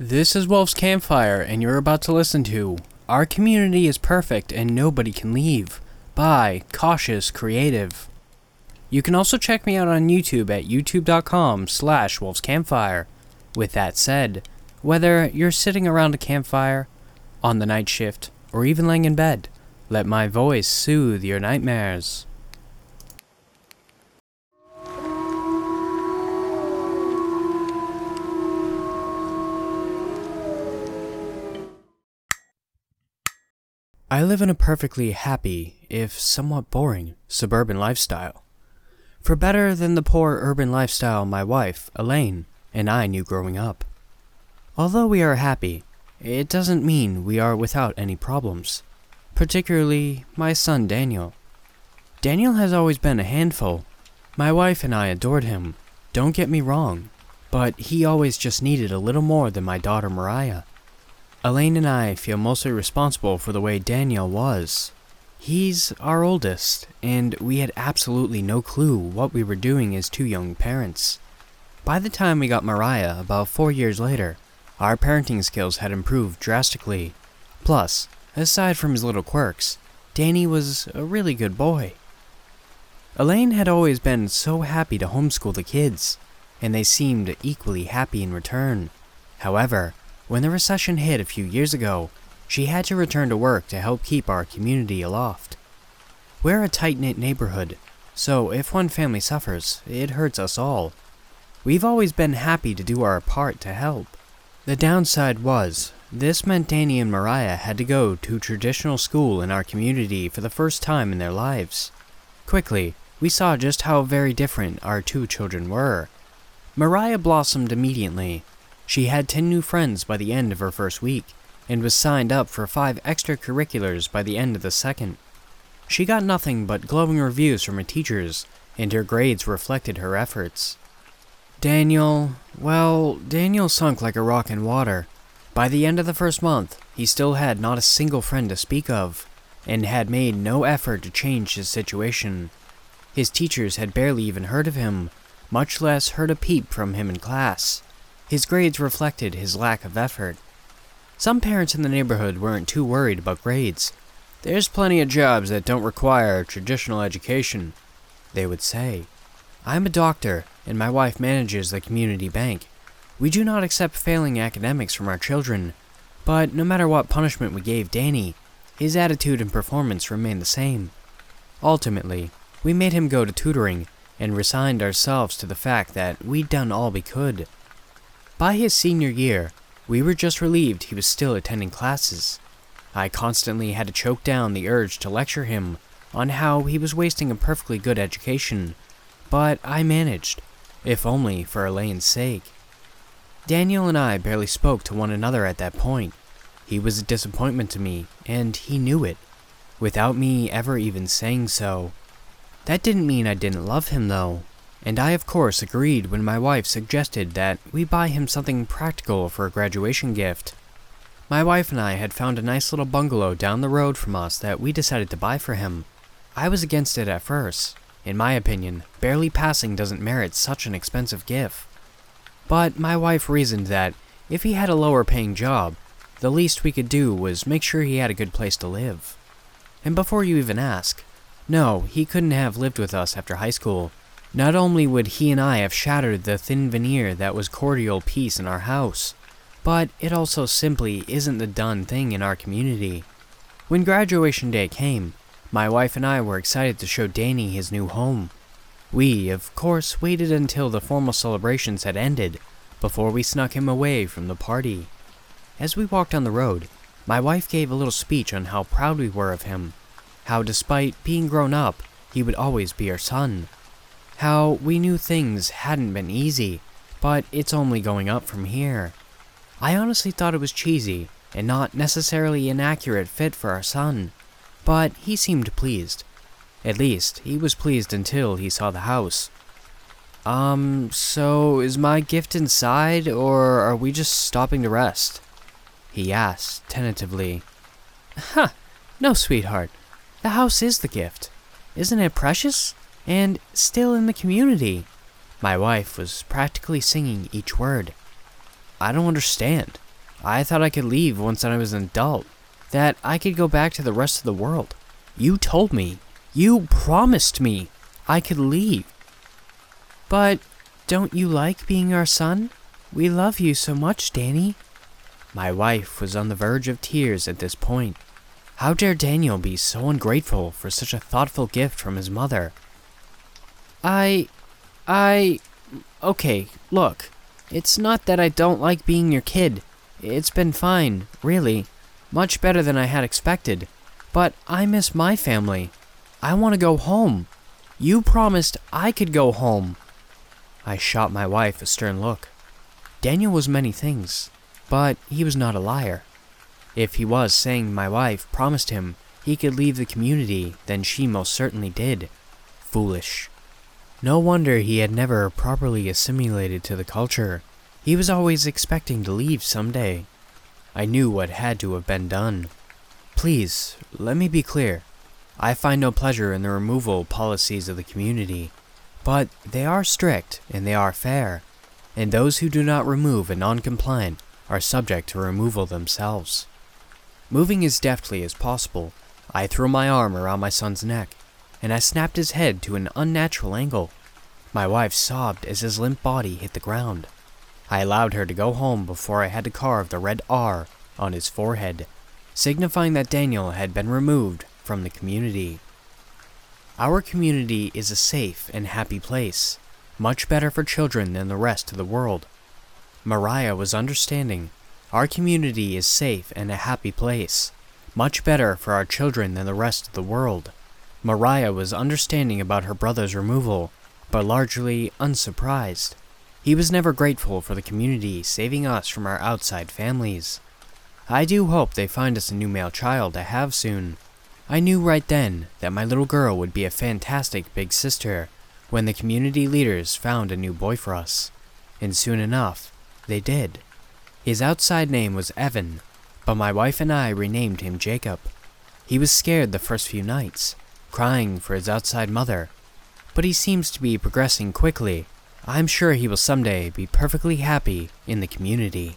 This is Wolf's Campfire, and you're about to listen to Our Community is Perfect and Nobody Can Leave by kautiousKreative. You can also check me out on YouTube at youtube.com slash Wolf's Campfire. With that said, whether you're sitting around a campfire, on the night shift, or even laying in bed, let my voice soothe your nightmares. I live in a perfectly happy, if somewhat boring, suburban lifestyle. For better than the poor urban lifestyle my wife, Elaine, and I knew growing up. Although we are happy, it doesn't mean we are without any problems. Particularly my son Daniel. Daniel has always been a handful. My wife and I adored him, don't get me wrong, but he always just needed a little more than my daughter Mariah. Elaine and I feel mostly responsible for the way Daniel was. He's our oldest, and we had absolutely no clue what we were doing as two young parents. By the time we got Mariah, about four years later, our parenting skills had improved drastically. Plus, aside from his little quirks, Danny was a really good boy. Elaine had always been so happy to homeschool the kids, and they seemed equally happy in return. However, when the recession hit a few years ago, she had to return to work to help keep our community aloft. We're a tight knit neighborhood, so if one family suffers, it hurts us all. We've always been happy to do our part to help. The downside was, this meant Danny and Mariah had to go to traditional school in our community for the first time in their lives. Quickly, we saw just how very different our two children were. Mariah blossomed immediately, she had 10 new friends by the end of her first week, and was signed up for 5 extracurriculars by the end of the second. She got nothing but glowing reviews from her teachers, and her grades reflected her efforts. Daniel, well, Daniel sunk like a rock in water. By the end of the first month, he still had not a single friend to speak of, and had made no effort to change his situation. His teachers had barely even heard of him, much less heard a peep from him in class. His grades reflected his lack of effort. Some parents in the neighborhood weren't too worried about grades. There's plenty of jobs that don't require a traditional education, they would say. I'm a doctor, and my wife manages the community bank. We do not accept failing academics from our children, but no matter what punishment we gave Danny, his attitude and performance remained the same. Ultimately, we made him go to tutoring and resigned ourselves to the fact that we'd done all we could. By his senior year, we were just relieved he was still attending classes. I constantly had to choke down the urge to lecture him on how he was wasting a perfectly good education, but I managed, if only for Elaine's sake. Daniel and I barely spoke to one another at that point. He was a disappointment to me, and he knew it, without me ever even saying so. That didn't mean I didn't love him, though and I of course agreed when my wife suggested that we buy him something practical for a graduation gift. My wife and I had found a nice little bungalow down the road from us that we decided to buy for him. I was against it at first. In my opinion, barely passing doesn't merit such an expensive gift. But my wife reasoned that if he had a lower paying job, the least we could do was make sure he had a good place to live. And before you even ask, no, he couldn't have lived with us after high school not only would he and I have shattered the thin veneer that was cordial peace in our house, but it also simply isn't the done thing in our community. When graduation day came, my wife and I were excited to show Danny his new home. We, of course, waited until the formal celebrations had ended before we snuck him away from the party. As we walked down the road, my wife gave a little speech on how proud we were of him, how despite being grown up, he would always be our son. How we knew things hadn't been easy, but it's only going up from here. I honestly thought it was cheesy and not necessarily an accurate fit for our son, but he seemed pleased. At least, he was pleased until he saw the house. Um, so is my gift inside, or are we just stopping to rest? He asked, tentatively. Huh, no, sweetheart. The house is the gift. Isn't it precious? And still in the community. My wife was practically singing each word. I don't understand, I thought I could leave once I was an adult, that I could go back to the rest of the world. You told me, you promised me I could leave. But don't you like being our son? We love you so much, Danny. My wife was on the verge of tears at this point. How dare Daniel be so ungrateful for such a thoughtful gift from his mother? I. I. Okay, look. It's not that I don't like being your kid. It's been fine, really. Much better than I had expected. But I miss my family. I want to go home. You promised I could go home. I shot my wife a stern look. Daniel was many things, but he was not a liar. If he was saying my wife promised him he could leave the community, then she most certainly did. Foolish. No wonder he had never properly assimilated to the culture. He was always expecting to leave someday. I knew what had to have been done. Please, let me be clear. I find no pleasure in the removal policies of the community, but they are strict and they are fair, and those who do not remove a non-compliant are subject to removal themselves. Moving as deftly as possible, I threw my arm around my son's neck, and I snapped his head to an unnatural angle. My wife sobbed as his limp body hit the ground. I allowed her to go home before I had to carve the red R on his forehead, signifying that Daniel had been removed from the community. Our community is a safe and happy place, much better for children than the rest of the world. Mariah was understanding. Our community is safe and a happy place, much better for our children than the rest of the world. Mariah was understanding about her brother's removal, but largely unsurprised. He was never grateful for the community saving us from our outside families. I do hope they find us a new male child to have soon. I knew right then that my little girl would be a fantastic big sister when the community leaders found a new boy for us. And soon enough, they did. His outside name was Evan, but my wife and I renamed him Jacob. He was scared the first few nights, crying for his outside mother, but he seems to be progressing quickly. I'm sure he will someday be perfectly happy in the community.